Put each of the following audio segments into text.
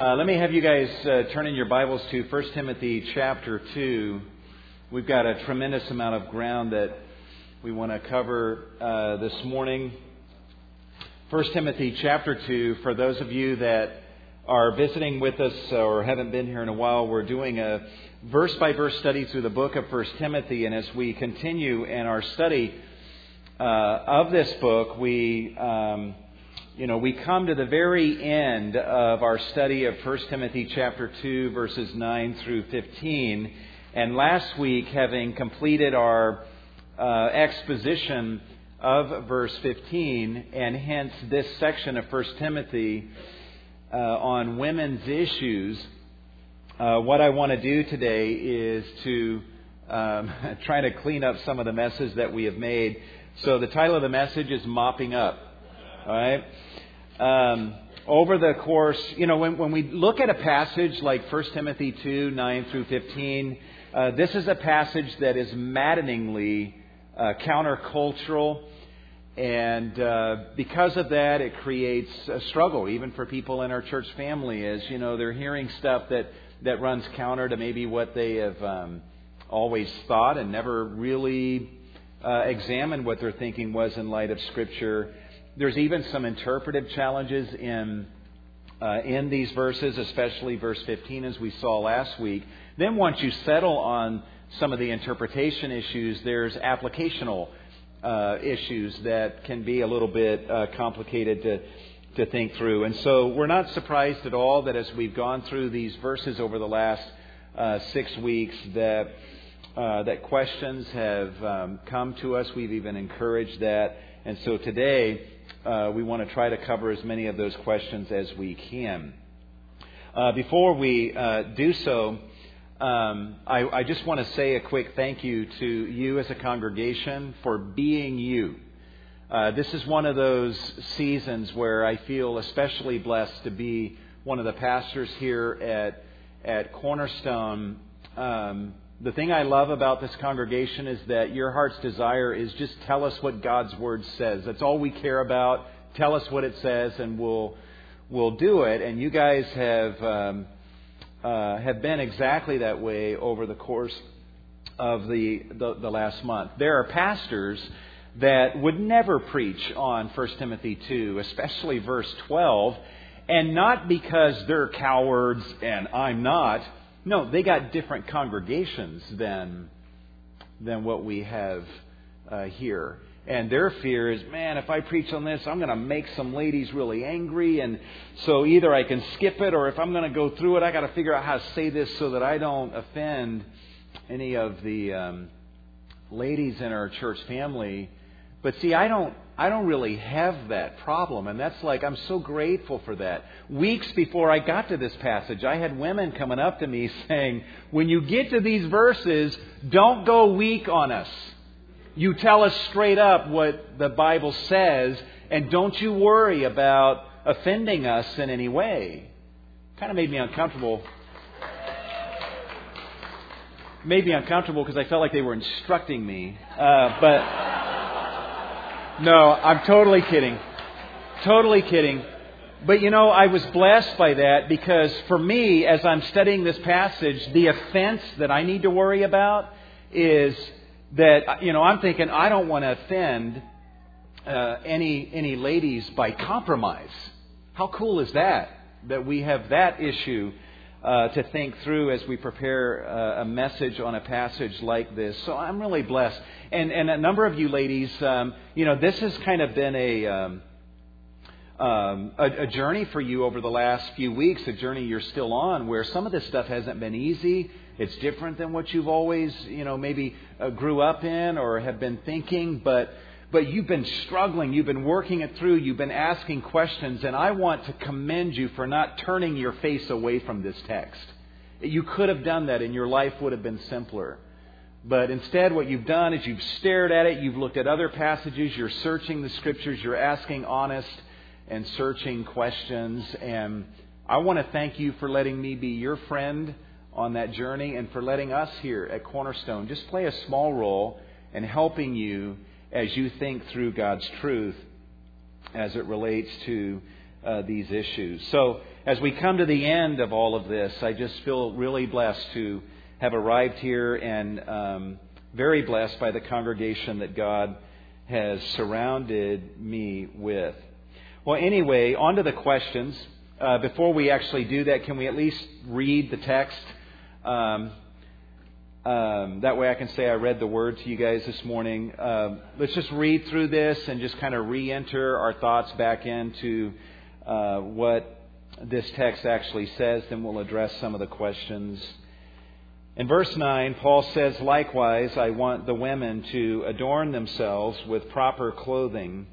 Uh, let me have you guys uh, turn in your Bibles to 1 Timothy chapter 2. We've got a tremendous amount of ground that we want to cover uh, this morning. 1 Timothy chapter 2, for those of you that are visiting with us or haven't been here in a while, we're doing a verse by verse study through the book of 1 Timothy. And as we continue in our study uh, of this book, we. Um, you know, we come to the very end of our study of 1 Timothy chapter 2 verses 9 through 15. And last week, having completed our uh, exposition of verse 15, and hence this section of 1 Timothy uh, on women's issues, uh, what I want to do today is to um, try to clean up some of the messes that we have made. So the title of the message is Mopping Up. Right? Um, over the course, you know, when, when we look at a passage like 1 Timothy 2 9 through 15, uh, this is a passage that is maddeningly uh, countercultural. And uh, because of that, it creates a struggle, even for people in our church family, as, you know, they're hearing stuff that, that runs counter to maybe what they have um, always thought and never really uh, examined what their thinking was in light of Scripture. There's even some interpretive challenges in, uh, in these verses, especially verse 15, as we saw last week. Then, once you settle on some of the interpretation issues, there's applicational uh, issues that can be a little bit uh, complicated to, to think through. And so, we're not surprised at all that as we've gone through these verses over the last uh, six weeks, that uh, that questions have um, come to us. We've even encouraged that. And so today, uh, we want to try to cover as many of those questions as we can. Uh, before we uh, do so, um, I, I, just want to say a quick thank you to you as a congregation for being you. Uh, this is one of those seasons where I feel especially blessed to be one of the pastors here at at Cornerstone. Um, the thing I love about this congregation is that your heart's desire is just tell us what God's Word says. That's all we care about. Tell us what it says, and we'll we'll do it. And you guys have um, uh, have been exactly that way over the course of the, the the last month. There are pastors that would never preach on 1 Timothy 2, especially verse 12, and not because they're cowards and I'm not no, they got different congregations than, than what we have uh, here. And their fear is, man, if I preach on this, I'm going to make some ladies really angry. And so either I can skip it, or if I'm going to go through it, I got to figure out how to say this so that I don't offend any of the um, ladies in our church family. But see, I don't, I don't really have that problem. And that's like, I'm so grateful for that. Weeks before I got to this passage, I had women coming up to me saying, when you get to these verses, don't go weak on us. You tell us straight up what the Bible says, and don't you worry about offending us in any way. Kind of made me uncomfortable. Made me uncomfortable because I felt like they were instructing me. Uh, but. No, I'm totally kidding. Totally kidding. But you know, I was blessed by that because for me, as I'm studying this passage, the offense that I need to worry about is that, you know, I'm thinking I don't want to offend uh, any, any ladies by compromise. How cool is that? That we have that issue uh, to think through as we prepare uh, a message on a passage like this. So I'm really blessed. And, and a number of you ladies, um, you know, this has kind of been a, um, um, a, a journey for you over the last few weeks, a journey you're still on, where some of this stuff hasn't been easy. It's different than what you've always, you know, maybe uh, grew up in or have been thinking, but but you've been struggling, you've been working it through, you've been asking questions, and I want to commend you for not turning your face away from this text. You could have done that, and your life would have been simpler. But instead, what you've done is you've stared at it, you've looked at other passages, you're searching the scriptures, you're asking honest and searching questions. And I want to thank you for letting me be your friend on that journey and for letting us here at Cornerstone just play a small role in helping you as you think through God's truth as it relates to uh, these issues. So, as we come to the end of all of this, I just feel really blessed to have arrived here and um, very blessed by the congregation that God has surrounded me with. Well, anyway, on to the questions. Uh, before we actually do that, can we at least read the text? Um, um, that way I can say I read the word to you guys this morning. Uh, let's just read through this and just kind of re enter our thoughts back into uh, what this text actually says. Then we'll address some of the questions. In verse 9, Paul says, Likewise, I want the women to adorn themselves with proper clothing,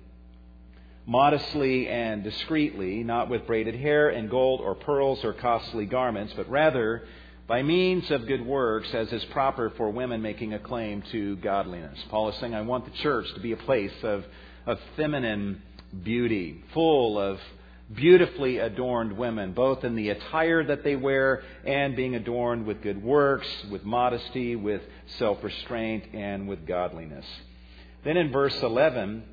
modestly and discreetly, not with braided hair and gold or pearls or costly garments, but rather by means of good works, as is proper for women making a claim to godliness. Paul is saying, I want the church to be a place of, of feminine beauty, full of beautifully adorned women, both in the attire that they wear and being adorned with good works, with modesty, with self restraint, and with godliness. Then in verse 11,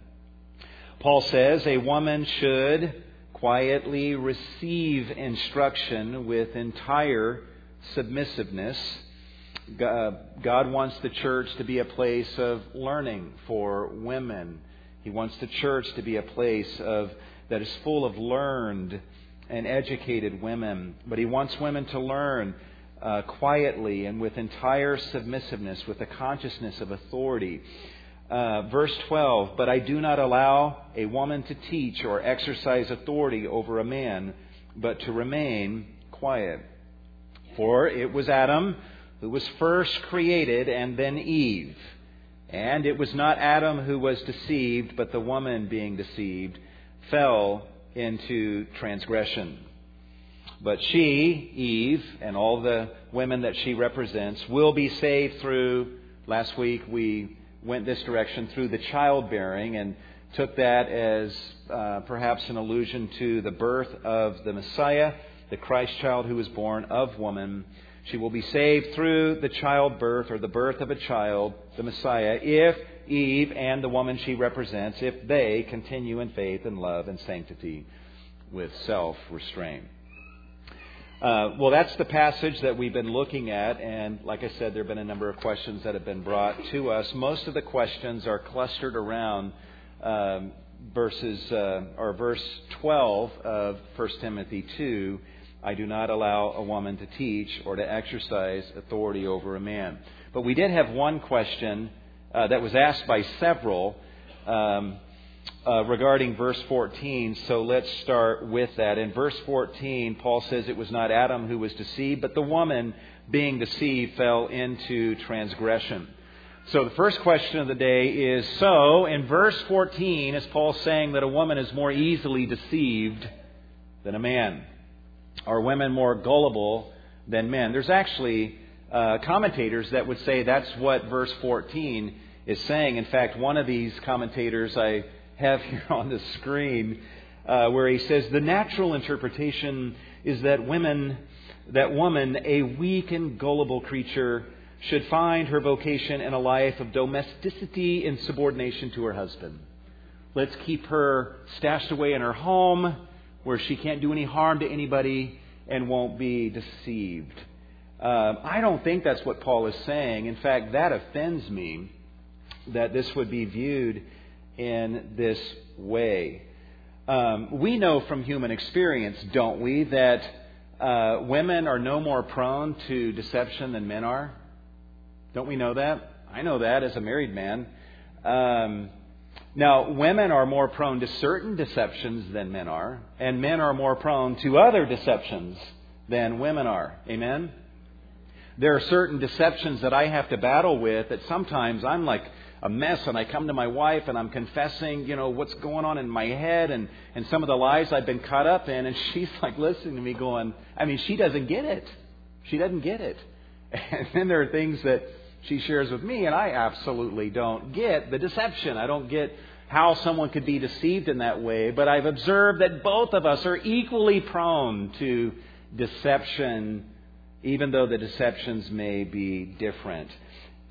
Paul says, A woman should quietly receive instruction with entire submissiveness. God wants the church to be a place of learning for women. He wants the church to be a place of that is full of learned and educated women. But he wants women to learn uh, quietly and with entire submissiveness, with a consciousness of authority. Uh, verse 12, but I do not allow a woman to teach or exercise authority over a man, but to remain quiet. For it was Adam who was first created and then Eve. And it was not Adam who was deceived, but the woman being deceived fell into transgression. But she, Eve, and all the women that she represents will be saved through, last week we went this direction, through the childbearing and took that as uh, perhaps an allusion to the birth of the Messiah, the Christ child who was born of woman. She will be saved through the childbirth or the birth of a child, the Messiah, if Eve and the woman she represents if they continue in faith and love and sanctity with self restraint. Uh, well, that's the passage that we've been looking at, and like I said, there have been a number of questions that have been brought to us. Most of the questions are clustered around um, verses uh, or verse 12 of 1 Timothy 2. I do not allow a woman to teach or to exercise authority over a man. But we did have one question uh, that was asked by several um, uh, regarding verse 14. So let's start with that. In verse 14, Paul says it was not Adam who was deceived, but the woman being deceived fell into transgression. So the first question of the day is so in verse 14 is Paul saying that a woman is more easily deceived than a man? Are women more gullible than men? There's actually uh, commentators that would say that's what verse 14 is saying. In fact, one of these commentators I have here on the screen, uh, where he says the natural interpretation is that women, that woman, a weak and gullible creature, should find her vocation in a life of domesticity and subordination to her husband. Let's keep her stashed away in her home where she can't do any harm to anybody and won't be deceived. Um, I don't think that's what Paul is saying. In fact, that offends me that this would be viewed in this way. Um, we know from human experience, don't we, that uh, women are no more prone to deception than men are? Don't we know that? I know that as a married man. Um, now, women are more prone to certain deceptions than men are, and men are more prone to other deceptions than women are. Amen? There are certain deceptions that I have to battle with that sometimes I'm like, a mess and I come to my wife and I'm confessing, you know, what's going on in my head and, and some of the lies I've been caught up in. And she's like listening to me going, I mean, she doesn't get it. She doesn't get it. And then there are things that she shares with me and I absolutely don't get the deception. I don't get how someone could be deceived in that way. But I've observed that both of us are equally prone to deception, even though the deceptions may be different.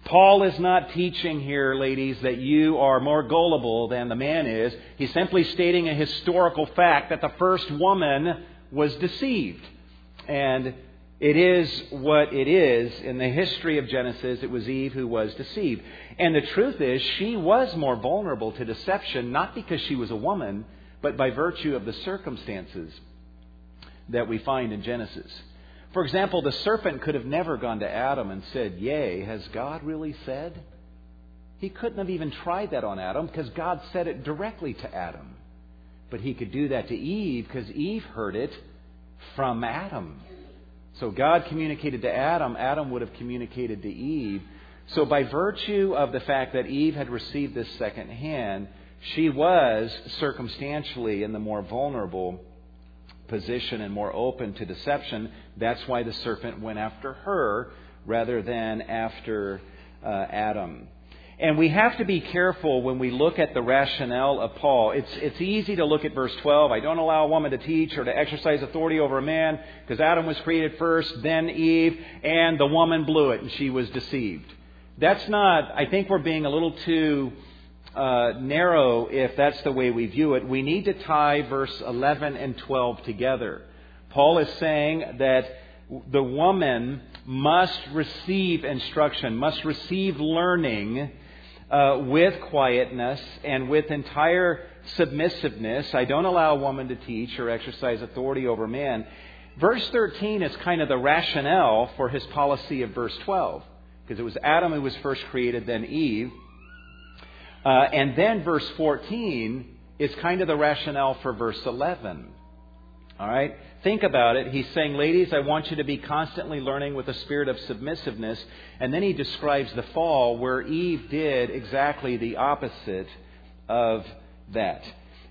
Paul is not teaching here, ladies, that you are more gullible than the man is. He's simply stating a historical fact that the first woman was deceived. And it is what it is. In the history of Genesis, it was Eve who was deceived. And the truth is, she was more vulnerable to deception, not because she was a woman, but by virtue of the circumstances that we find in Genesis. For example, the serpent could have never gone to Adam and said, Yea, has God really said? He couldn't have even tried that on Adam because God said it directly to Adam. But he could do that to Eve because Eve heard it from Adam. So God communicated to Adam, Adam would have communicated to Eve. So by virtue of the fact that Eve had received this second hand, she was circumstantially in the more vulnerable position and more open to deception. That's why the serpent went after her rather than after uh, Adam. And we have to be careful when we look at the rationale of Paul. It's, it's easy to look at verse 12. I don't allow a woman to teach or to exercise authority over a man because Adam was created first, then Eve, and the woman blew it and she was deceived. That's not, I think we're being a little too uh, narrow if that's the way we view it. We need to tie verse 11 and 12 together. Paul is saying that the woman must receive instruction, must receive learning uh, with quietness and with entire submissiveness. I don't allow a woman to teach or exercise authority over man. Verse 13 is kind of the rationale for his policy of verse 12, because it was Adam who was first created, then Eve. Uh, and then verse 14 is kind of the rationale for verse 11. All right? Think about it. He's saying, Ladies, I want you to be constantly learning with a spirit of submissiveness. And then he describes the fall where Eve did exactly the opposite of that.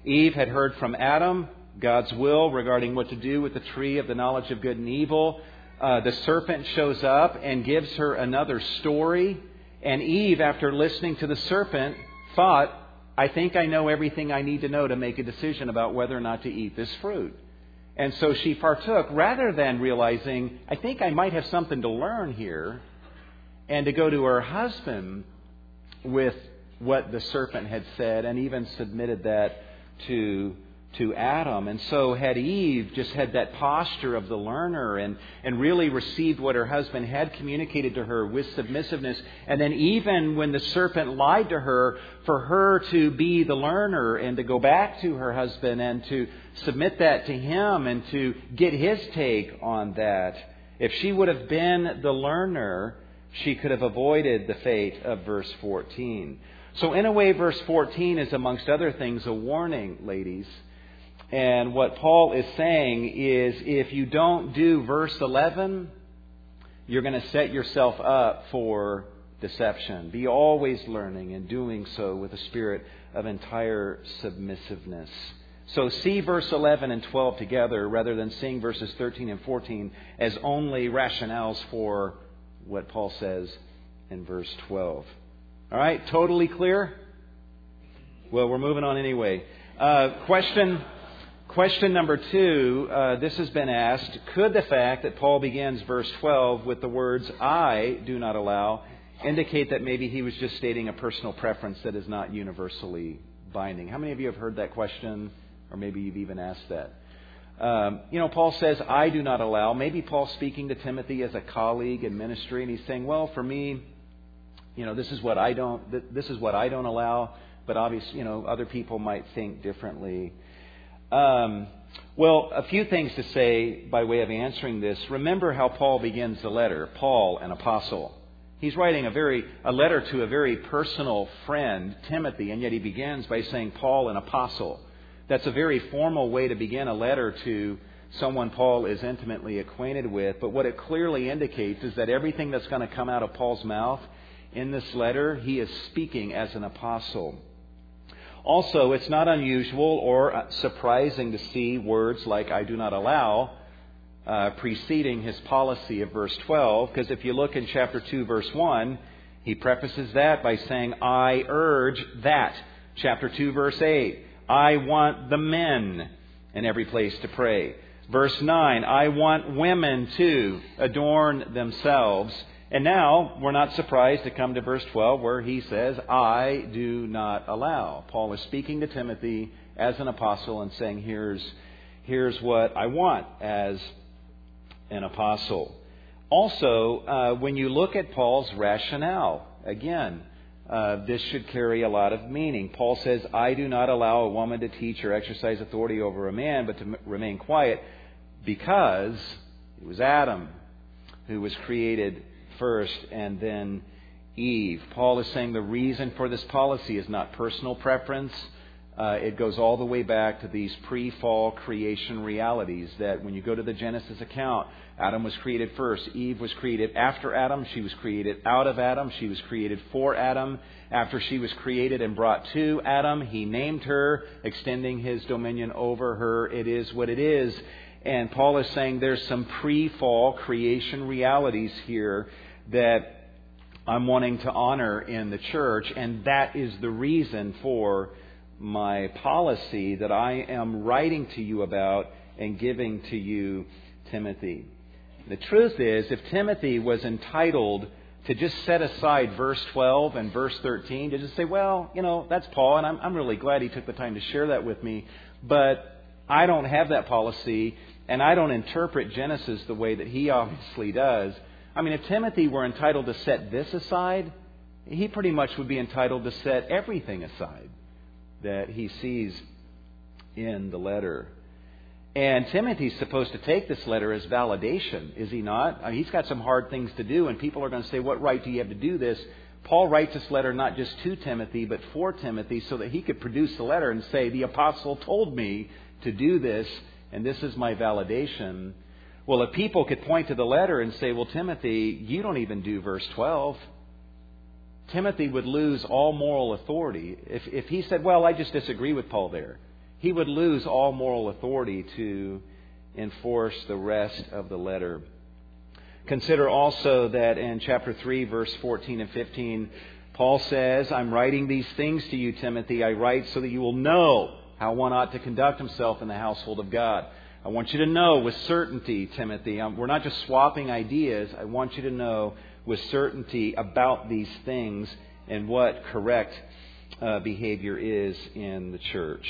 Eve had heard from Adam God's will regarding what to do with the tree of the knowledge of good and evil. Uh, the serpent shows up and gives her another story. And Eve, after listening to the serpent, thought, I think I know everything I need to know to make a decision about whether or not to eat this fruit. And so she partook rather than realizing, I think I might have something to learn here, and to go to her husband with what the serpent had said and even submitted that to to Adam. And so had Eve just had that posture of the learner and, and really received what her husband had communicated to her with submissiveness. And then even when the serpent lied to her, for her to be the learner and to go back to her husband and to submit that to him and to get his take on that. If she would have been the learner, she could have avoided the fate of verse 14. So, in a way, verse 14 is, amongst other things, a warning, ladies and what Paul is saying is if you don't do verse 11, you're going to set yourself up for deception. Be always learning and doing so with a spirit of entire submissiveness. So see verse 11 and 12 together rather than seeing verses 13 and 14 as only rationales for what Paul says in verse 12. All right, totally clear? Well, we're moving on anyway. Uh, question Question number two uh, this has been asked Could the fact that Paul begins verse 12 with the words, I do not allow, indicate that maybe he was just stating a personal preference that is not universally binding? How many of you have heard that question, or maybe you've even asked that? Um, you know, Paul says, I do not allow. Maybe Paul's speaking to Timothy as a colleague in ministry, and he's saying, Well, for me, you know, this is what I don't, this is what I don't allow, but obviously, you know, other people might think differently. Um, well, a few things to say by way of answering this. Remember how Paul begins the letter. Paul, an apostle. He's writing a very a letter to a very personal friend, Timothy, and yet he begins by saying Paul, an apostle. That's a very formal way to begin a letter to someone Paul is intimately acquainted with. But what it clearly indicates is that everything that's going to come out of Paul's mouth in this letter, he is speaking as an apostle. Also, it's not unusual or surprising to see words like I do not allow uh, preceding his policy of verse 12, because if you look in chapter 2, verse 1, he prefaces that by saying, I urge that. Chapter 2, verse 8, I want the men in every place to pray. Verse 9, I want women to adorn themselves. And now we're not surprised to come to verse 12 where he says, I do not allow. Paul is speaking to Timothy as an apostle and saying, here's, here's what I want as an apostle. Also, uh, when you look at Paul's rationale, again, uh, this should carry a lot of meaning. Paul says, I do not allow a woman to teach or exercise authority over a man, but to m- remain quiet because it was Adam who was created first and then Eve. Paul is saying the reason for this policy is not personal preference uh, it goes all the way back to these pre fall creation realities that when you go to the Genesis account, Adam was created first. Eve was created after Adam. She was created out of Adam. She was created for Adam. After she was created and brought to Adam, he named her, extending his dominion over her. It is what it is. And Paul is saying there's some pre fall creation realities here that I'm wanting to honor in the church, and that is the reason for my policy that I am writing to you about and giving to you, Timothy. The truth is, if Timothy was entitled to just set aside verse 12 and verse 13 to just say, well, you know, that's Paul, and I'm, I'm really glad he took the time to share that with me, but I don't have that policy, and I don't interpret Genesis the way that he obviously does. I mean, if Timothy were entitled to set this aside, he pretty much would be entitled to set everything aside that he sees in the letter. And Timothy's supposed to take this letter as validation, is he not? I mean, he's got some hard things to do, and people are going to say, What right do you have to do this? Paul writes this letter not just to Timothy, but for Timothy, so that he could produce the letter and say, The apostle told me to do this, and this is my validation. Well, if people could point to the letter and say, Well, Timothy, you don't even do verse 12. Timothy would lose all moral authority. If, if he said, Well, I just disagree with Paul there, he would lose all moral authority to enforce the rest of the letter. Consider also that in chapter 3, verse 14 and 15, Paul says, I'm writing these things to you, Timothy. I write so that you will know how one ought to conduct himself in the household of God. I want you to know with certainty, Timothy. Um, we're not just swapping ideas. I want you to know with certainty about these things and what correct uh, behavior is in the church.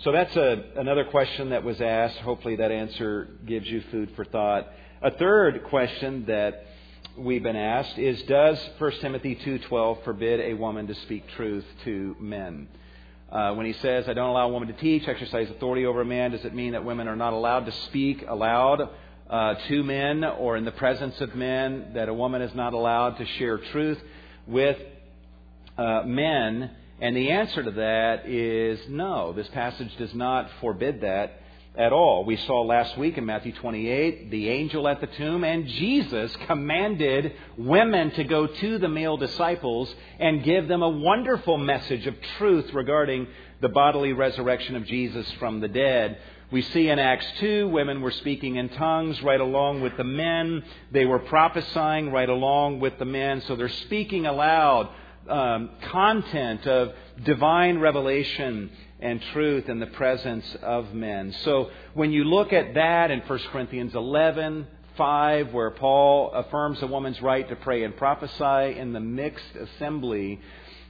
So that's a, another question that was asked. Hopefully, that answer gives you food for thought. A third question that we've been asked is Does 1 Timothy 2.12 forbid a woman to speak truth to men? Uh, when he says, I don't allow a woman to teach, exercise authority over a man, does it mean that women are not allowed to speak aloud uh, to men or in the presence of men, that a woman is not allowed to share truth with uh, men? And the answer to that is no. This passage does not forbid that at all. We saw last week in Matthew 28 the angel at the tomb, and Jesus commanded women to go to the male disciples and give them a wonderful message of truth regarding the bodily resurrection of Jesus from the dead. We see in Acts 2, women were speaking in tongues right along with the men. They were prophesying right along with the men. So they're speaking aloud um, content of divine revelation and truth in the presence of men. So when you look at that in 1 Corinthians 11, 5, where Paul affirms a woman's right to pray and prophesy in the mixed assembly,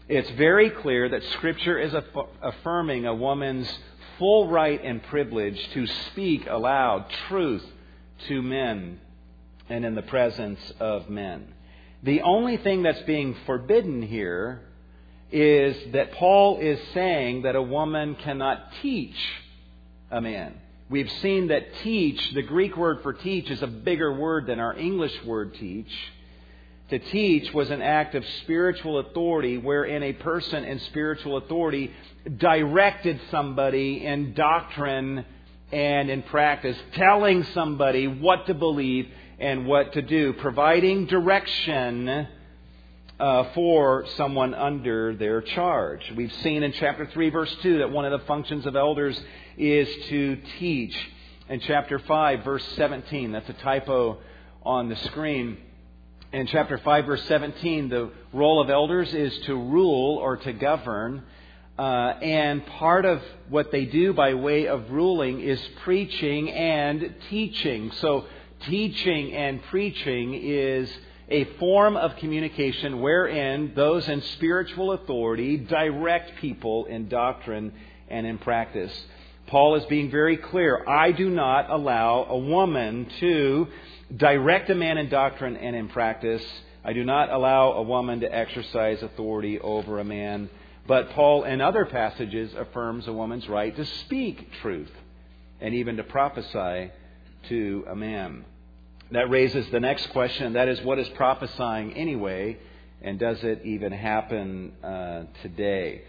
it's very clear that Scripture is affirming a woman's full right and privilege to speak aloud truth to men and in the presence of men. The only thing that's being forbidden here is that Paul is saying that a woman cannot teach a man. We've seen that teach, the Greek word for teach, is a bigger word than our English word teach. To teach was an act of spiritual authority wherein a person in spiritual authority directed somebody in doctrine and in practice, telling somebody what to believe and what to do, providing direction uh, for someone under their charge. We've seen in chapter 3, verse 2, that one of the functions of elders is to teach. In chapter 5, verse 17, that's a typo on the screen. In chapter 5, verse 17, the role of elders is to rule or to govern. Uh, and part of what they do by way of ruling is preaching and teaching. So, teaching and preaching is a form of communication wherein those in spiritual authority direct people in doctrine and in practice. Paul is being very clear. I do not allow a woman to direct a man in doctrine and in practice. I do not allow a woman to exercise authority over a man. But Paul, in other passages, affirms a woman's right to speak truth and even to prophesy to a man. That raises the next question, that is what is prophesying anyway, and does it even happen uh, today?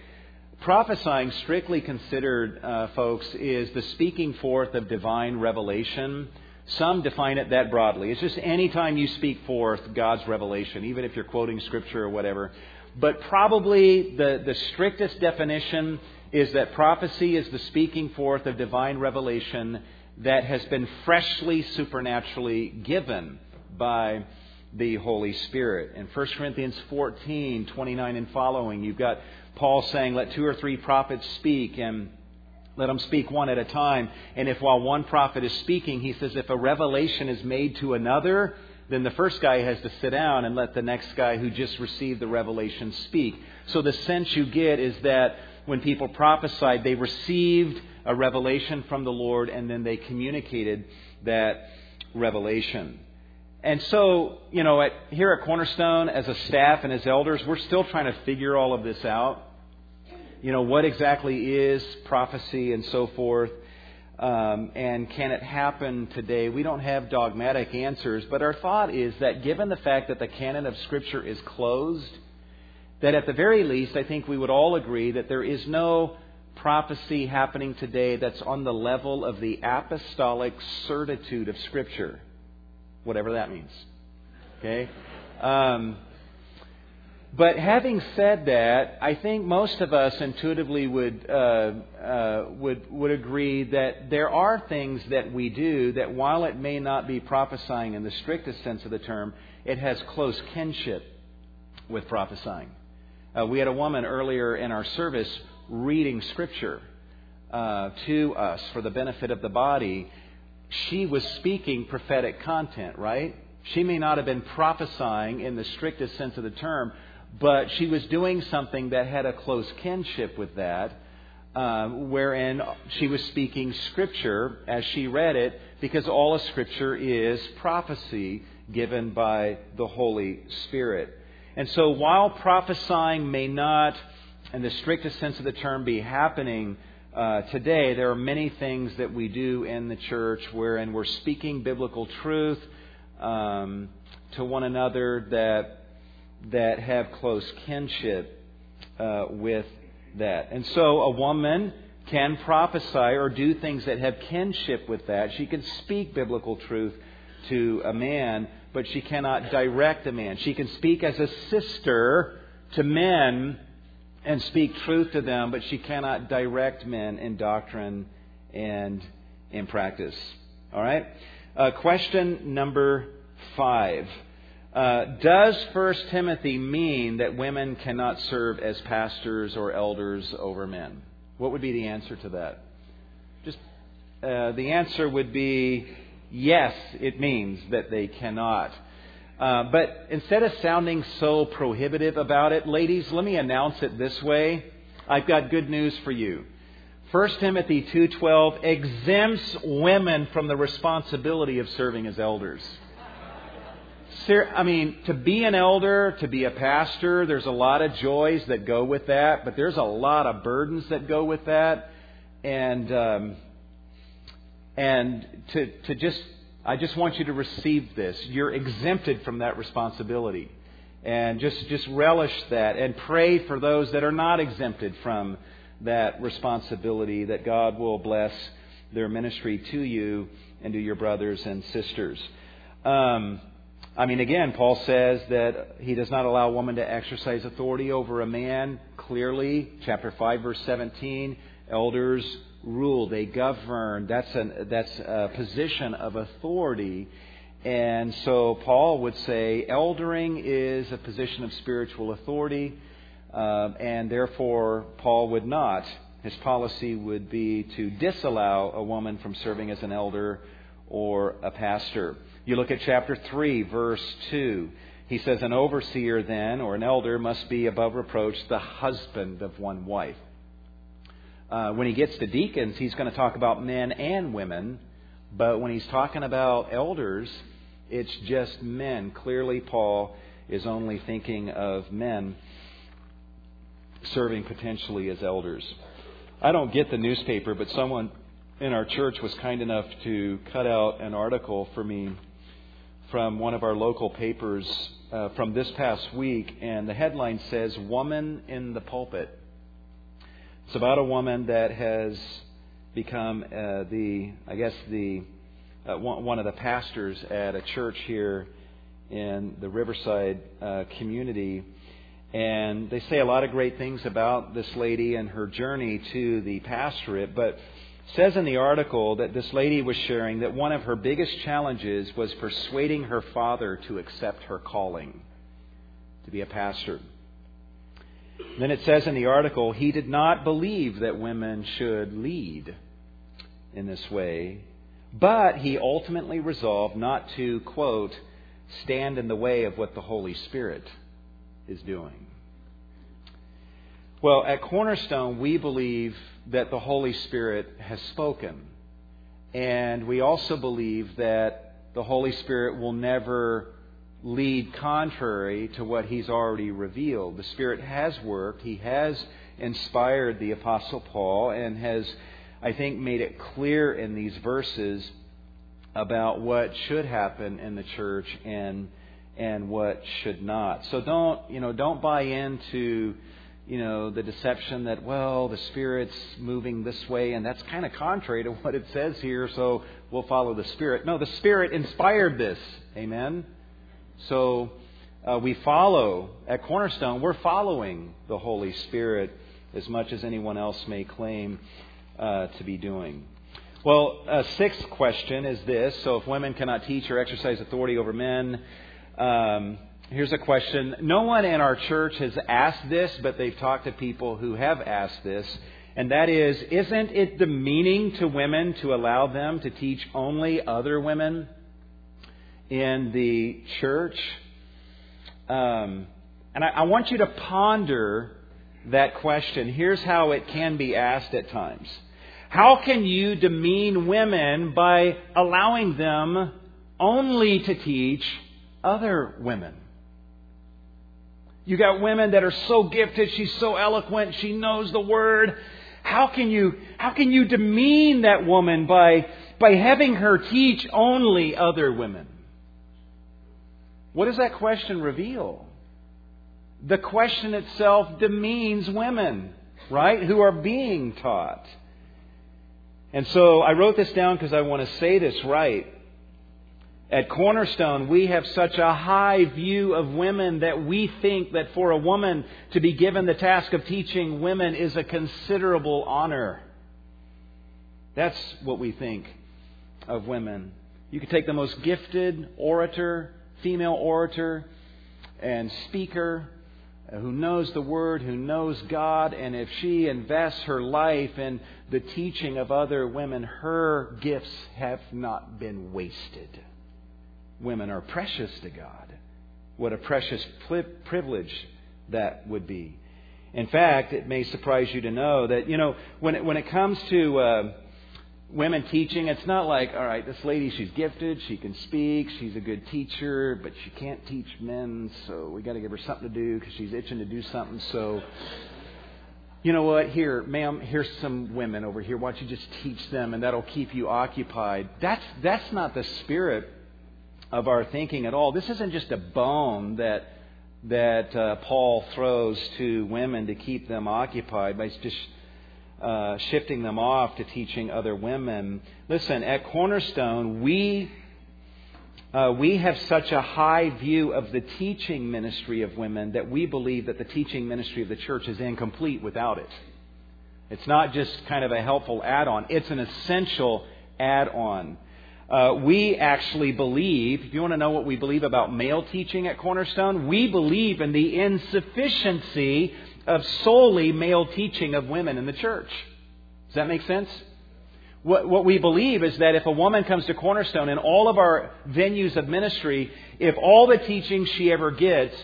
Prophesying, strictly considered, uh, folks, is the speaking forth of divine revelation. Some define it that broadly. It's just any time you speak forth God's revelation, even if you're quoting scripture or whatever. But probably the, the strictest definition is that prophecy is the speaking forth of divine revelation that has been freshly supernaturally given by the Holy Spirit. In 1 Corinthians 14, 29 and following, you've got Paul saying, Let two or three prophets speak, and let them speak one at a time. And if while one prophet is speaking, he says, if a revelation is made to another, then the first guy has to sit down and let the next guy who just received the revelation speak. So the sense you get is that when people prophesied, they received a revelation from the Lord and then they communicated that revelation. And so, you know, at, here at Cornerstone, as a staff and as elders, we're still trying to figure all of this out. You know, what exactly is prophecy and so forth. Um, and can it happen today? We don't have dogmatic answers, but our thought is that given the fact that the canon of Scripture is closed, that at the very least, I think we would all agree that there is no prophecy happening today that's on the level of the apostolic certitude of Scripture whatever that means. Okay? Um, but having said that, I think most of us intuitively would, uh, uh, would, would agree that there are things that we do that while it may not be prophesying in the strictest sense of the term, it has close kinship with prophesying. Uh, we had a woman earlier in our service reading Scripture uh, to us for the benefit of the body, she was speaking prophetic content, right? She may not have been prophesying in the strictest sense of the term, but she was doing something that had a close kinship with that, uh, wherein she was speaking Scripture as she read it, because all of Scripture is prophecy given by the Holy Spirit. And so while prophesying may not, in the strictest sense of the term, be happening uh, today, there are many things that we do in the church wherein we're speaking biblical truth um, to one another that that have close kinship uh, with that. And so, a woman can prophesy or do things that have kinship with that. She can speak biblical truth to a man, but she cannot direct a man. She can speak as a sister to men and speak truth to them, but she cannot direct men in doctrine and in practice. All right? Uh, question number five. Uh, does 1 Timothy mean that women cannot serve as pastors or elders over men? What would be the answer to that? Just uh, the answer would be yes, it means that they cannot. Uh, but instead of sounding so prohibitive about it, ladies, let me announce it this way. I've got good news for you. 1 Timothy 2:12 exempts women from the responsibility of serving as elders. I mean, to be an elder, to be a pastor, there's a lot of joys that go with that, but there's a lot of burdens that go with that, and um, and to to just I just want you to receive this. You're exempted from that responsibility. And just, just relish that and pray for those that are not exempted from that responsibility, that God will bless their ministry to you and to your brothers and sisters. Um, I mean, again, Paul says that he does not allow a woman to exercise authority over a man. Clearly, chapter 5, verse 17, elders rule, they govern. That's, an, that's a position of authority. And so Paul would say eldering is a position of spiritual authority, uh, and therefore Paul would not. His policy would be to disallow a woman from serving as an elder or a pastor. You look at chapter 3, verse 2. He says, An overseer then, or an elder, must be above reproach the husband of one wife Uh, when he gets to deacons, he's going to talk about men and women. But when he's talking about elders, it's just men. Clearly, Paul is only thinking of men serving potentially as elders. I don't get the newspaper, but someone in our church was kind enough to cut out an article for me from one of our local papers uh, from this past week, and the headline says Woman in the Pulpit. It's about a woman that has become uh, the, I guess, the uh, one of the pastors at a church here in the Riverside uh, community. And they say a lot of great things about this lady and her journey to the pastorate, but says in the article that this lady was sharing that one of her biggest challenges was persuading her father to accept her calling to be a pastor. Then it says in the article, he did not believe that women should lead in this way, but he ultimately resolved not to, quote, stand in the way of what the Holy Spirit is doing. Well, at Cornerstone, we believe that the Holy Spirit has spoken. And we also believe that the Holy Spirit will never lead contrary to what He's already revealed. The Spirit has worked, He has inspired the Apostle Paul, and has, I think, made it clear in these verses about what should happen in the church and and what should not. So don't you know don't buy into you know, the deception that, well, the Spirit's moving this way, and that's kind of contrary to what it says here, so we'll follow the Spirit. No, the Spirit inspired this. Amen? So uh, we follow, at Cornerstone, we're following the Holy Spirit as much as anyone else may claim uh, to be doing. Well, a sixth question is this. So if women cannot teach or exercise authority over men, um, Here's a question. No one in our church has asked this, but they've talked to people who have asked this. And that is, isn't it demeaning to women to allow them to teach only other women in the church? Um, and I, I want you to ponder that question. Here's how it can be asked at times. How can you demean women by allowing them only to teach other women? You got women that are so gifted, she's so eloquent, she knows the word. How can you, how can you demean that woman by, by having her teach only other women? What does that question reveal? The question itself demeans women, right, who are being taught. And so I wrote this down because I want to say this right. At Cornerstone, we have such a high view of women that we think that for a woman to be given the task of teaching women is a considerable honor. That's what we think of women. You could take the most gifted orator, female orator, and speaker who knows the Word, who knows God, and if she invests her life in the teaching of other women, her gifts have not been wasted women are precious to God. What a precious privilege that would be. In fact, it may surprise you to know that, you know, when it, when it comes to uh, women teaching, it's not like, all right, this lady, she's gifted, she can speak, she's a good teacher, but she can't teach men, so we got to give her something to do because she's itching to do something. So, you know what? Here, ma'am, here's some women over here. Why don't you just teach them, and that'll keep you occupied? That's that's not the spirit of our thinking at all. This isn't just a bone that that uh, Paul throws to women to keep them occupied by just uh, shifting them off to teaching other women. Listen, at Cornerstone, we uh, we have such a high view of the teaching ministry of women that we believe that the teaching ministry of the church is incomplete without it. It's not just kind of a helpful add on, it's an essential add on. Uh, we actually believe, if you want to know what we believe about male teaching at Cornerstone, we believe in the insufficiency of solely male teaching of women in the church. Does that make sense? What, what we believe is that if a woman comes to Cornerstone in all of our venues of ministry, if all the teaching she ever gets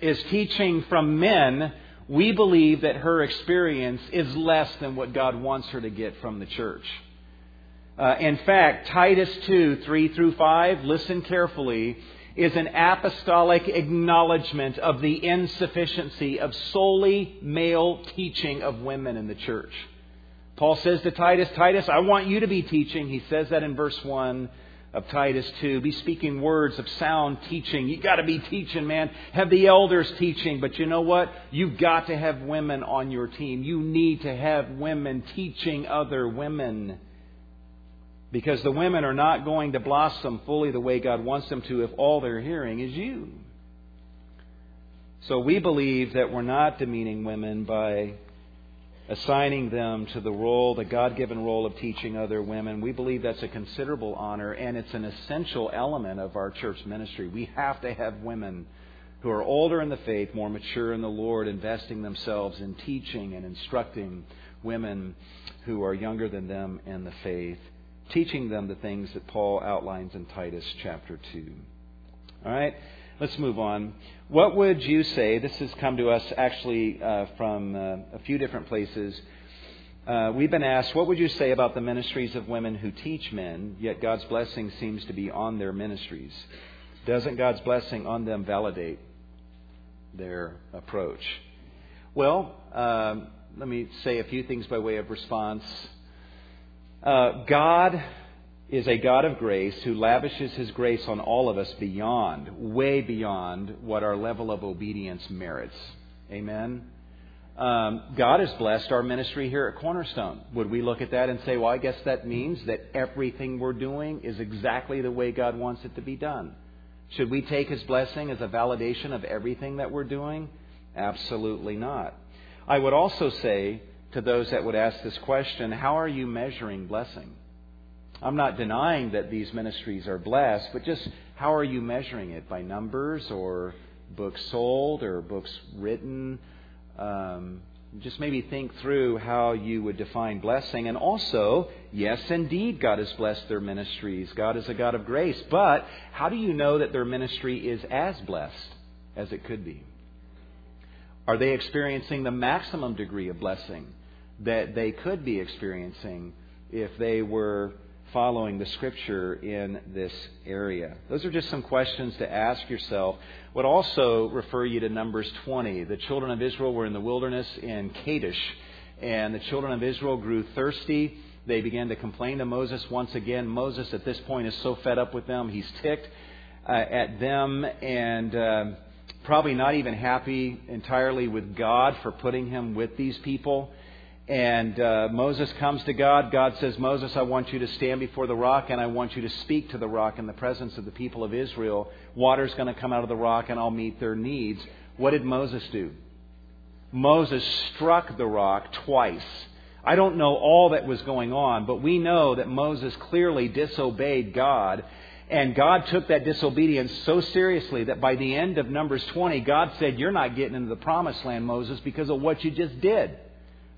is teaching from men, we believe that her experience is less than what God wants her to get from the church. Uh, in fact, Titus 2, 3 through 5, listen carefully, is an apostolic acknowledgement of the insufficiency of solely male teaching of women in the church. Paul says to Titus, Titus, I want you to be teaching. He says that in verse 1 of Titus 2. Be speaking words of sound teaching. You got to be teaching, man. Have the elders teaching. But you know what? You've got to have women on your team. You need to have women teaching other women. Because the women are not going to blossom fully the way God wants them to if all they're hearing is you. So we believe that we're not demeaning women by assigning them to the role, the God given role of teaching other women. We believe that's a considerable honor and it's an essential element of our church ministry. We have to have women who are older in the faith, more mature in the Lord, investing themselves in teaching and instructing women who are younger than them in the faith teaching them the things that Paul outlines in Titus chapter 2. All right, let's move on. What would you say? This has come to us actually uh, from uh, a few different places. Uh, we've been asked, what would you say about the ministries of women who teach men, yet God's blessing seems to be on their ministries? Doesn't God's blessing on them validate their approach? Well, um, let me say a few things by way of response. Uh, God is a God of grace who lavishes his grace on all of us beyond, way beyond what our level of obedience merits. Amen. Um, God has blessed our ministry here at Cornerstone. Would we look at that and say, well, I guess that means that everything we're doing is exactly the way God wants it to be done? Should we take his blessing as a validation of everything that we're doing? Absolutely not. I would also say to those that would ask this question how are you measuring blessing? I'm not denying that these ministries are blessed, but just how are you measuring it? By numbers or books sold or books written? Um, just maybe think through how you would define blessing. And also, yes, indeed, God has blessed their ministries. God is a God of grace. But how do you know that their ministry is as blessed as it could be? Are they experiencing the maximum degree of blessing? That they could be experiencing if they were following the scripture in this area? Those are just some questions to ask yourself. Would also refer you to Numbers 20. The children of Israel were in the wilderness in Kadesh, and the children of Israel grew thirsty. They began to complain to Moses once again. Moses, at this point, is so fed up with them, he's ticked uh, at them and. Uh, probably not even happy entirely with God for putting him with these people. And uh, Moses comes to God. God says, Moses, I want you to stand before the rock and I want you to speak to the rock in the presence of the people of Israel. Water's going to come out of the rock and I'll meet their needs. What did Moses do? Moses struck the rock twice. I don't know all that was going on, but we know that Moses clearly disobeyed God. And God took that disobedience so seriously that by the end of Numbers 20, God said, You're not getting into the promised land, Moses, because of what you just did.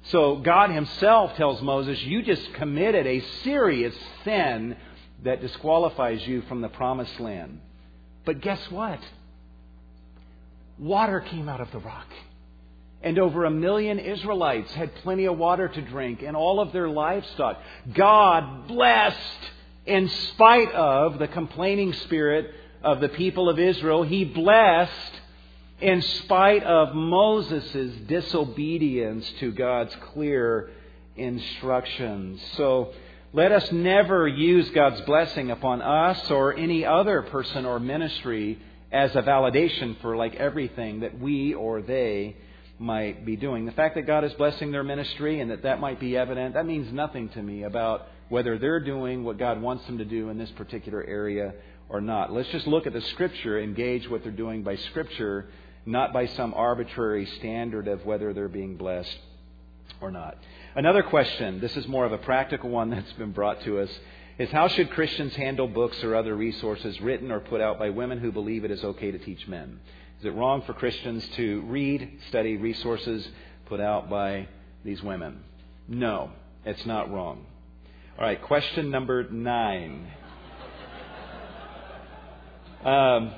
So God Himself tells Moses, You just committed a serious sin that disqualifies you from the promised land. But guess what? Water came out of the rock. And over a million Israelites had plenty of water to drink and all of their livestock. God blessed, in spite of the complaining spirit of the people of Israel, He blessed in spite of Moses' disobedience to God's clear instructions. So let us never use God's blessing upon us or any other person or ministry as a validation for like everything that we or they might be doing. The fact that God is blessing their ministry and that that might be evident, that means nothing to me about whether they're doing what God wants them to do in this particular area or not. Let's just look at the Scripture, engage what they're doing by Scripture, not by some arbitrary standard of whether they're being blessed or not. Another question, this is more of a practical one that's been brought to us, is how should Christians handle books or other resources written or put out by women who believe it is okay to teach men? Is it wrong for Christians to read, study resources put out by these women? No, it's not wrong. All right, question number nine. Um,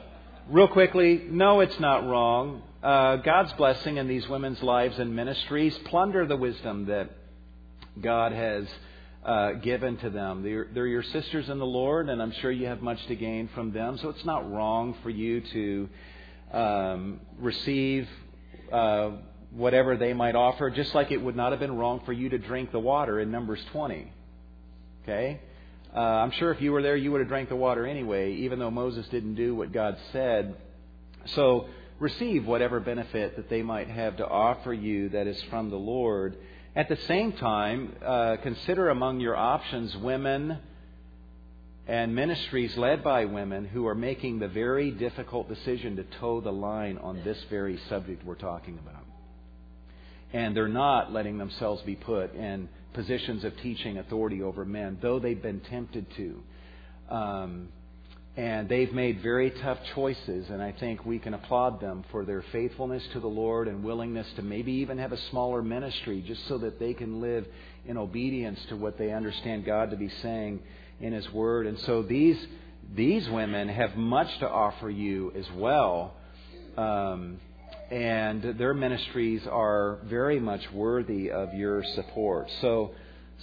real quickly, no, it's not wrong. uh, God's blessing in these women's lives and ministries. Plunder the wisdom that God has uh, given to them. They're, they're, your sisters in the Lord, and I'm sure you have much to gain from them. So it's not wrong for you to um, receive uh, whatever they might offer, just like it would not have been wrong for you to drink the water in Numbers 20. Okay? Uh, I'm sure if you were there, you would have drank the water anyway, even though Moses didn't do what God said. So receive whatever benefit that they might have to offer you that is from the Lord. At the same time, uh, consider among your options women and ministries led by women who are making the very difficult decision to toe the line on this very subject we're talking about. And they're not letting themselves be put in positions of teaching authority over men, though they've been tempted to. Um, and they've made very tough choices, and I think we can applaud them for their faithfulness to the Lord and willingness to maybe even have a smaller ministry just so that they can live in obedience to what they understand God to be saying in His Word. And so these, these women have much to offer you as well. Um, and their ministries are very much worthy of your support. So,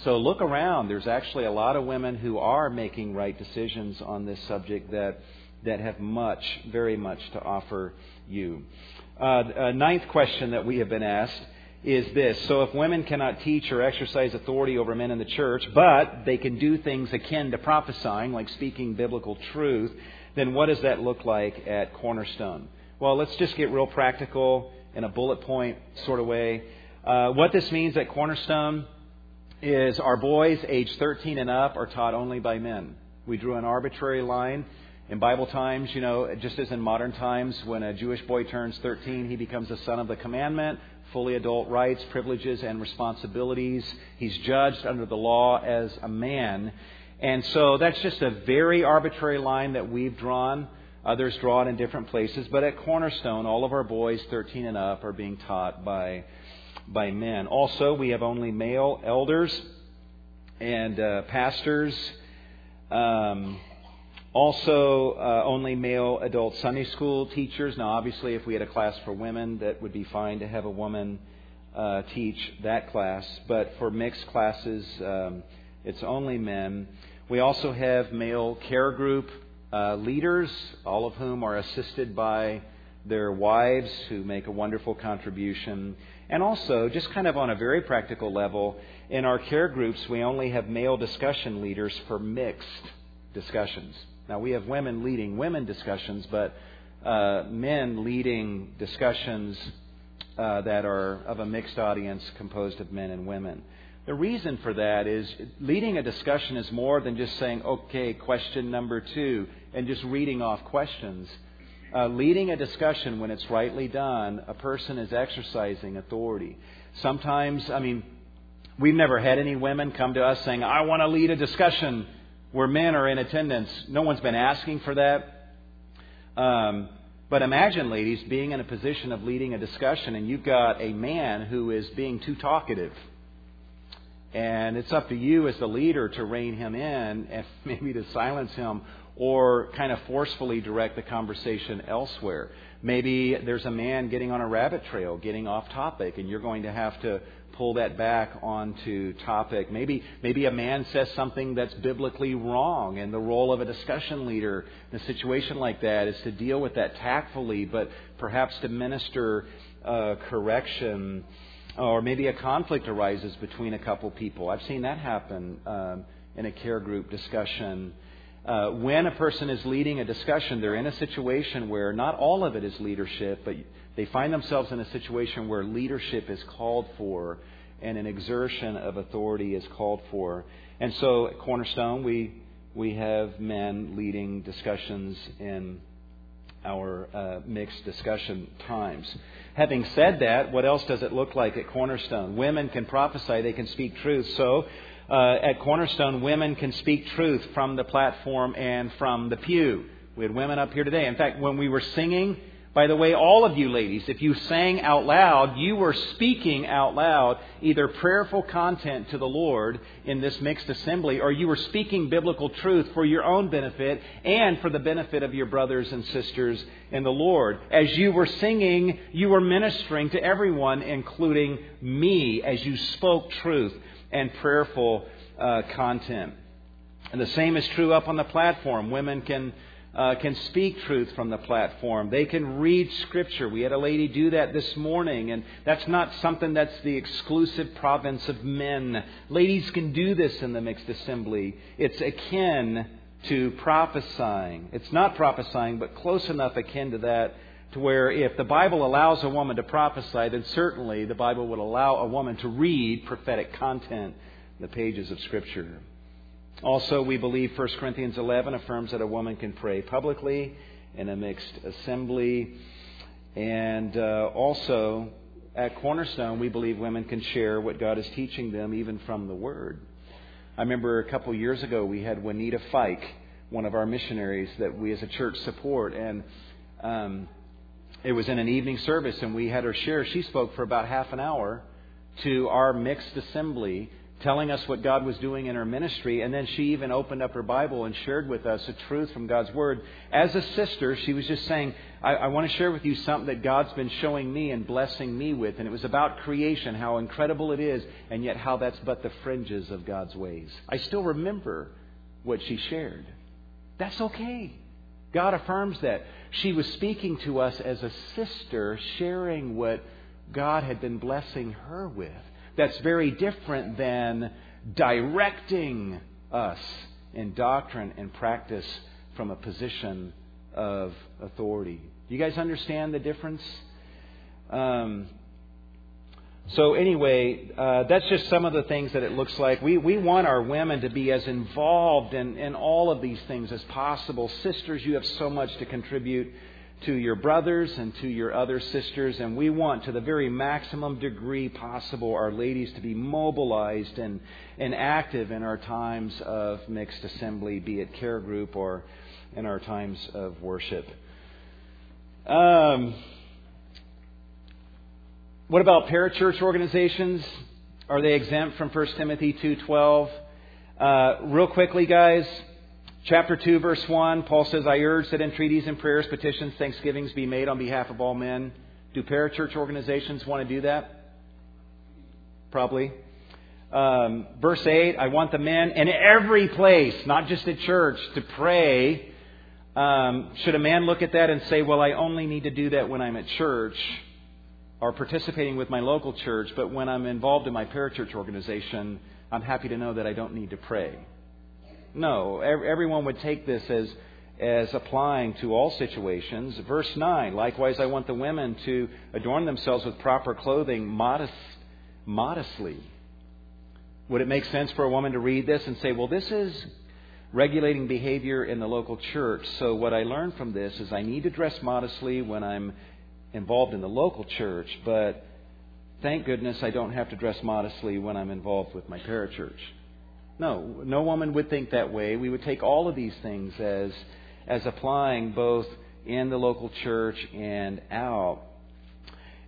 so look around. There's actually a lot of women who are making right decisions on this subject that, that have much, very much to offer you. Uh, a ninth question that we have been asked is this. So if women cannot teach or exercise authority over men in the church, but they can do things akin to prophesying, like speaking biblical truth, then what does that look like at Cornerstone? Well, let's just get real practical in a bullet point sort of way. Uh, what this means at Cornerstone is our boys age 13 and up are taught only by men. We drew an arbitrary line. In Bible times, you know, just as in modern times, when a Jewish boy turns 13, he becomes a son of the commandment, fully adult rights, privileges, and responsibilities. He's judged under the law as a man. And so that's just a very arbitrary line that we've drawn. Others draw it in different places. But at Cornerstone, all of our boys 13 and up are being taught by by men. Also, we have only male elders and uh, pastors. Um, also, uh, only male adult Sunday school teachers. Now, obviously, if we had a class for women, that would be fine to have a woman uh, teach that class. But for mixed classes, um, it's only men. We also have male care group uh, leaders, all of whom are assisted by their wives who make a wonderful contribution. And also, just kind of on a very practical level, in our care groups, we only have male discussion leaders for mixed discussions. Now, we have women leading women discussions, but uh, men leading discussions uh, that are of a mixed audience composed of men and women. The reason for that is leading a discussion is more than just saying, okay, question number two, and just reading off questions. Uh, leading a discussion, when it's rightly done, a person is exercising authority. Sometimes, I mean, we've never had any women come to us saying, I want to lead a discussion where men are in attendance. No one's been asking for that. Um, but imagine, ladies, being in a position of leading a discussion and you've got a man who is being too talkative. And it's up to you as the leader to rein him in and maybe to silence him or kind of forcefully direct the conversation elsewhere. Maybe there's a man getting on a rabbit trail, getting off topic, and you're going to have to pull that back onto topic. Maybe maybe a man says something that's biblically wrong, and the role of a discussion leader in a situation like that is to deal with that tactfully, but perhaps to minister uh, correction, or maybe a conflict arises between a couple people. I've seen that happen um, in a care group discussion uh, when a person is leading a discussion, they're in a situation where not all of it is leadership, but they find themselves in a situation where leadership is called for and an exertion of authority is called for. And so at Cornerstone, we, we have men leading discussions in our uh, mixed discussion times. Having said that, what else does it look like at Cornerstone? Women can prophesy, they can speak truth. So uh, at Cornerstone, women can speak truth from the platform and from the pew. We had women up here today. In fact, when we were singing, By the way, all of you ladies, if you sang out loud, you were speaking out loud either prayerful content to the Lord in this mixed assembly, or you were speaking biblical truth for your own benefit and for the benefit of your brothers and sisters in the Lord. As you were singing, you were ministering to everyone, including me, as you spoke truth and prayerful uh, content. And the same is true up on the platform. Women can uh, can speak truth from the platform. They can read Scripture. We had a lady do that this morning, and that's not something that's the exclusive province of men. Ladies can do this in the mixed assembly. It's akin to prophesying. It's not prophesying, but close enough akin to that to where if the Bible allows a woman to prophesy, then certainly the Bible would allow a woman to read prophetic content in the pages of Scripture. Also, we believe 1 Corinthians 11 affirms that a woman can pray publicly in a mixed assembly. And uh, also, at Cornerstone, we believe women can share what God is teaching them, even from the Word. I remember a couple years ago, we had Juanita Fike, one of our missionaries that we as a church support. And um, it was in an evening service, and we had her share. She spoke for about half an hour to our mixed assembly telling us what God was doing in her ministry. And then she even opened up her Bible and shared with us a truth from God's Word. As a sister, she was just saying, I, I want to share with you something that God's been showing me and blessing me with. And it was about creation, how incredible it is, and yet how that's but the fringes of God's ways. I still remember what she shared. That's okay. God affirms that. She was speaking to us as a sister, sharing what God had been blessing her with that's very different than directing us in doctrine and practice from a position of authority. Do you guys understand the difference? Um, so, anyway, uh, that's just some of the things that it looks like. We, we want our women to be as involved in, in all of these things as possible. Sisters, you have so much to contribute to your brothers and to your other sisters, and we want to the very maximum degree possible our ladies to be mobilized and, and active in our times of mixed assembly, be it care group or in our times of worship. Um, what about parachurch organizations? Are they exempt from 1 Timothy 2.12? Uh, real quickly, guys, Chapter 2, verse 1, Paul says, I urge that entreaties and prayers, petitions, thanksgivings be made on behalf of all men. Do parachurch organizations want to do that? Probably. Um, verse 8, I want the men in every place, not just at church, to pray. Um, should a man look at that and say, well, I only need to do that when I'm at church or participating with my local church, but when I'm involved in my parachurch organization, I'm happy to know that I don't need to pray? No, everyone would take this as as applying to all situations. Verse 9, likewise, I want the women to adorn themselves with proper clothing modest, modestly. Would it make sense for a woman to read this and say, well, this is regulating behavior in the local church, so what I learned from this is I need to dress modestly when I'm involved in the local church, but thank goodness I don't have to dress modestly when I'm involved with my parachurch. No, no woman would think that way. We would take all of these things as, as applying both in the local church and out.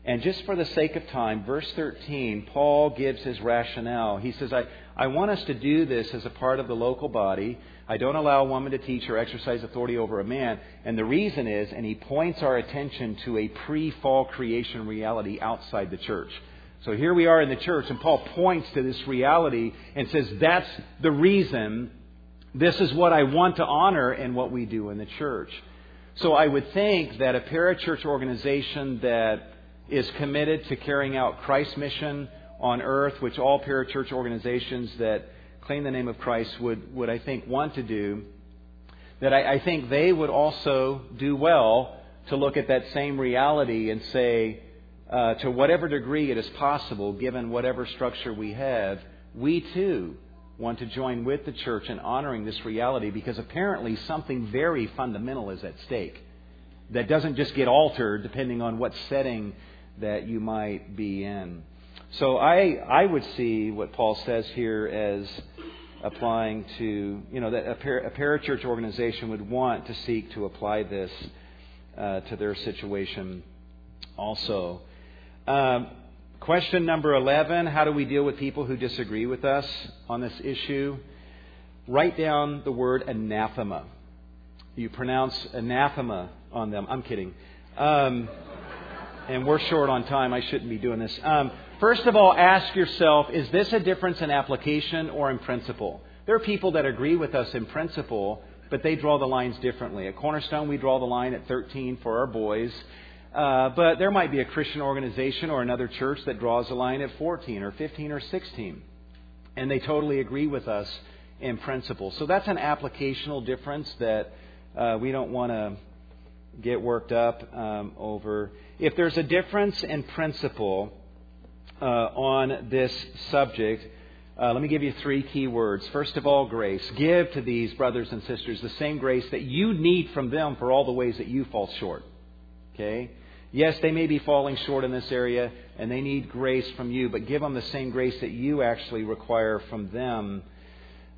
And just for the sake of time, verse 13, Paul gives his rationale. He says, I, I want us to do this as a part of the local body. I don't allow a woman to teach or exercise authority over a man. And the reason is, and he points our attention to a pre fall creation reality outside the church. So here we are in the church, and Paul points to this reality and says, That's the reason. This is what I want to honor in what we do in the church. So I would think that a parachurch organization that is committed to carrying out Christ's mission on earth, which all parachurch organizations that claim the name of Christ would, would I think, want to do, that I, I think they would also do well to look at that same reality and say, uh, to whatever degree it is possible, given whatever structure we have, we too want to join with the church in honoring this reality because apparently something very fundamental is at stake that doesn't just get altered depending on what setting that you might be in. So I, I would see what Paul says here as applying to, you know, that a, a parachurch organization would want to seek to apply this uh, to their situation also. Um, question number 11 How do we deal with people who disagree with us on this issue? Write down the word anathema. You pronounce anathema on them. I'm kidding. Um, and we're short on time. I shouldn't be doing this. Um, first of all, ask yourself is this a difference in application or in principle? There are people that agree with us in principle, but they draw the lines differently. At Cornerstone, we draw the line at 13 for our boys. Uh, but there might be a Christian organization or another church that draws a line at 14 or 15 or 16. And they totally agree with us in principle. So that's an applicational difference that uh, we don't want to get worked up um, over. If there's a difference in principle uh, on this subject, uh, let me give you three key words. First of all, grace. Give to these brothers and sisters the same grace that you need from them for all the ways that you fall short. Okay? Yes, they may be falling short in this area and they need grace from you, but give them the same grace that you actually require from them.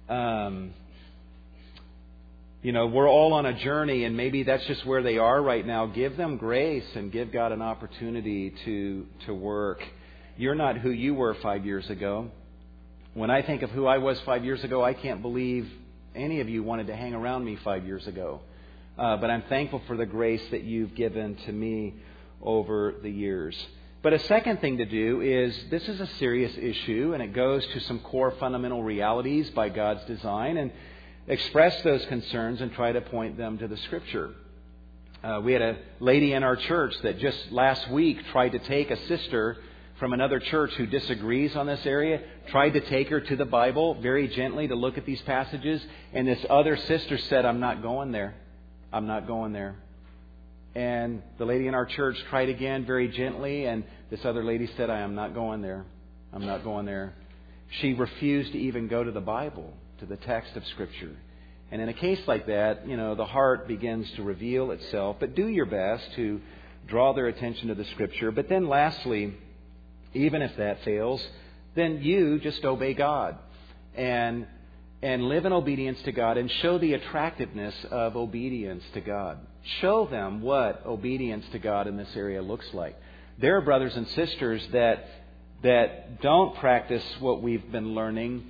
Um, you know, we're all on a journey, and maybe that's just where they are right now. Give them grace and give God an opportunity to to work. You're not who you were five years ago. When I think of who I was five years ago, I can't believe any of you wanted to hang around me five years ago. Uh, but I'm thankful for the grace that you've given to me over the years. But a second thing to do is this is a serious issue, and it goes to some core fundamental realities by God's design, and express those concerns and try to point them to the Scripture. Uh, we had a lady in our church that just last week tried to take a sister from another church who disagrees on this area, tried to take her to the Bible very gently to look at these passages, and this other sister said, I'm not going there. I'm not going there. And the lady in our church tried again very gently, and this other lady said, I am not going there. I'm not going there. She refused to even go to the Bible, to the text of Scripture. And in a case like that, you know, the heart begins to reveal itself. But do your best to draw their attention to the Scripture. But then lastly, even if that fails, then you just obey God and and live in obedience to God and show the attractiveness of obedience to God. Show them what obedience to God in this area looks like. There are brothers and sisters that that don't practice what we've been learning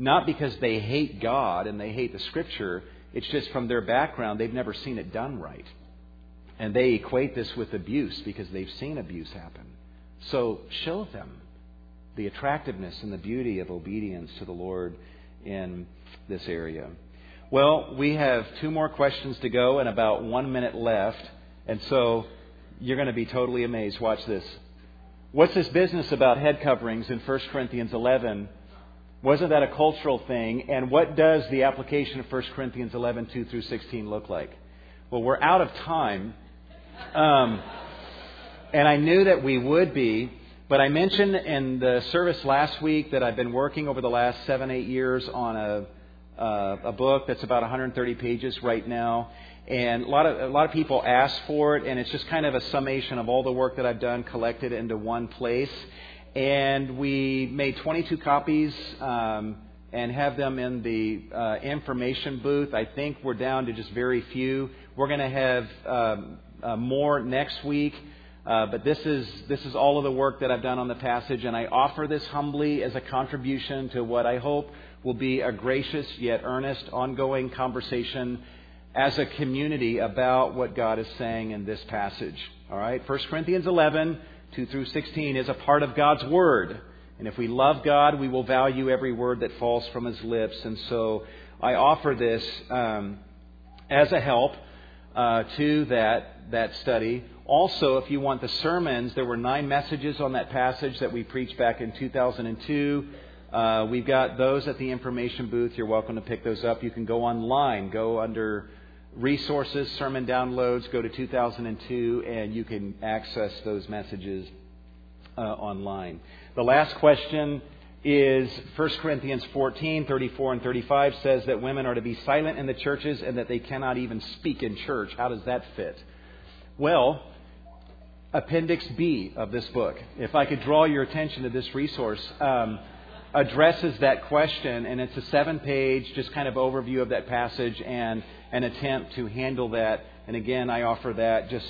not because they hate God and they hate the scripture, it's just from their background they've never seen it done right. And they equate this with abuse because they've seen abuse happen. So show them the attractiveness and the beauty of obedience to the Lord in this area. Well, we have two more questions to go and about one minute left. And so you're going to be totally amazed. Watch this. What's this business about head coverings in 1 Corinthians 11? Wasn't that a cultural thing? And what does the application of 1 Corinthians 11, 2 through 16 look like? Well, we're out of time. Um, and I knew that we would be, but I mentioned in the service last week that I've been working over the last seven, eight years on a, uh, a book that's about 130 pages right now. And a lot of a lot of people ask for it, and it's just kind of a summation of all the work that I've done collected into one place. And we made 22 copies um, and have them in the uh, information booth. I think we're down to just very few. We're going to have um, uh, more next week. Uh, but this is, this is all of the work that I've done on the passage, and I offer this humbly as a contribution to what I hope will be a gracious yet earnest, ongoing conversation as a community about what God is saying in this passage. All right? 1 Corinthians 11, 2 through 16 is a part of God's Word. And if we love God, we will value every word that falls from His lips. And so I offer this um, as a help uh, to that, that study. Also, if you want the sermons, there were nine messages on that passage that we preached back in 2002. Uh, we've got those at the information booth. You're welcome to pick those up. You can go online, go under resources, sermon downloads, go to 2002, and you can access those messages uh, online. The last question is 1 Corinthians 14, 34 and 35 says that women are to be silent in the churches and that they cannot even speak in church. How does that fit? Well, Appendix B of this book, if I could draw your attention to this resource, um, addresses that question, and it's a seven page, just kind of overview of that passage and an attempt to handle that And again, I offer that just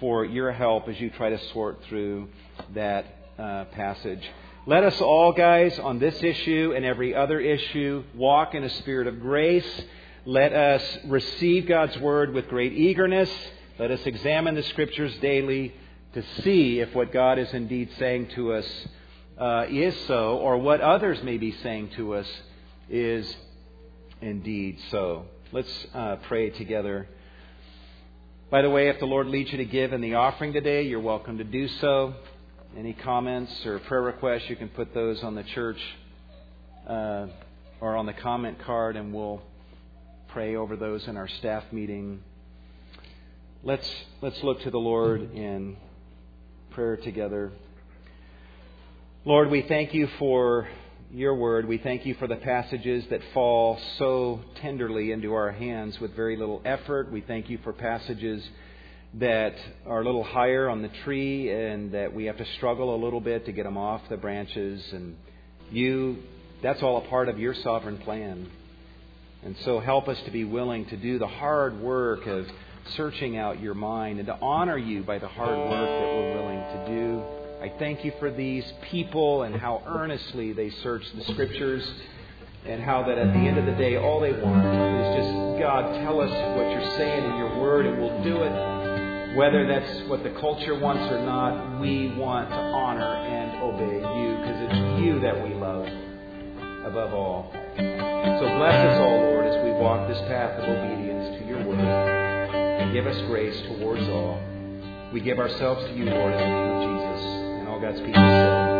for your help as you try to sort through that uh, passage. Let us all, guys, on this issue and every other issue, walk in a spirit of grace. Let us receive God's word with great eagerness. Let us examine the scriptures daily to see if what God is indeed saying to us uh, is so, or what others may be saying to us is indeed so. Let's uh, pray together. By the way, if the Lord leads you to give in the offering today, you're welcome to do so. Any comments or prayer requests, you can put those on the church uh, or on the comment card, and we'll pray over those in our staff meeting. Let's, let's look to the Lord in prayer together. Lord, we thank you for your word. We thank you for the passages that fall so tenderly into our hands with very little effort. We thank you for passages that are a little higher on the tree and that we have to struggle a little bit to get them off the branches. And you, that's all a part of your sovereign plan. And so help us to be willing to do the hard work of searching out your mind and to honor you by the hard work that we're willing to do. I thank you for these people and how earnestly they search the scriptures and how that at the end of the day, all they want is just, God, tell us what you're saying in your word and we'll do it. Whether that's what the culture wants or not, we want to honor and obey you because it's you that we love above all. So bless us all, Lord, as we walk this path of obedience to your word. Give us grace towards all. We give ourselves to you, Lord, in the name of Jesus. And all God's people said.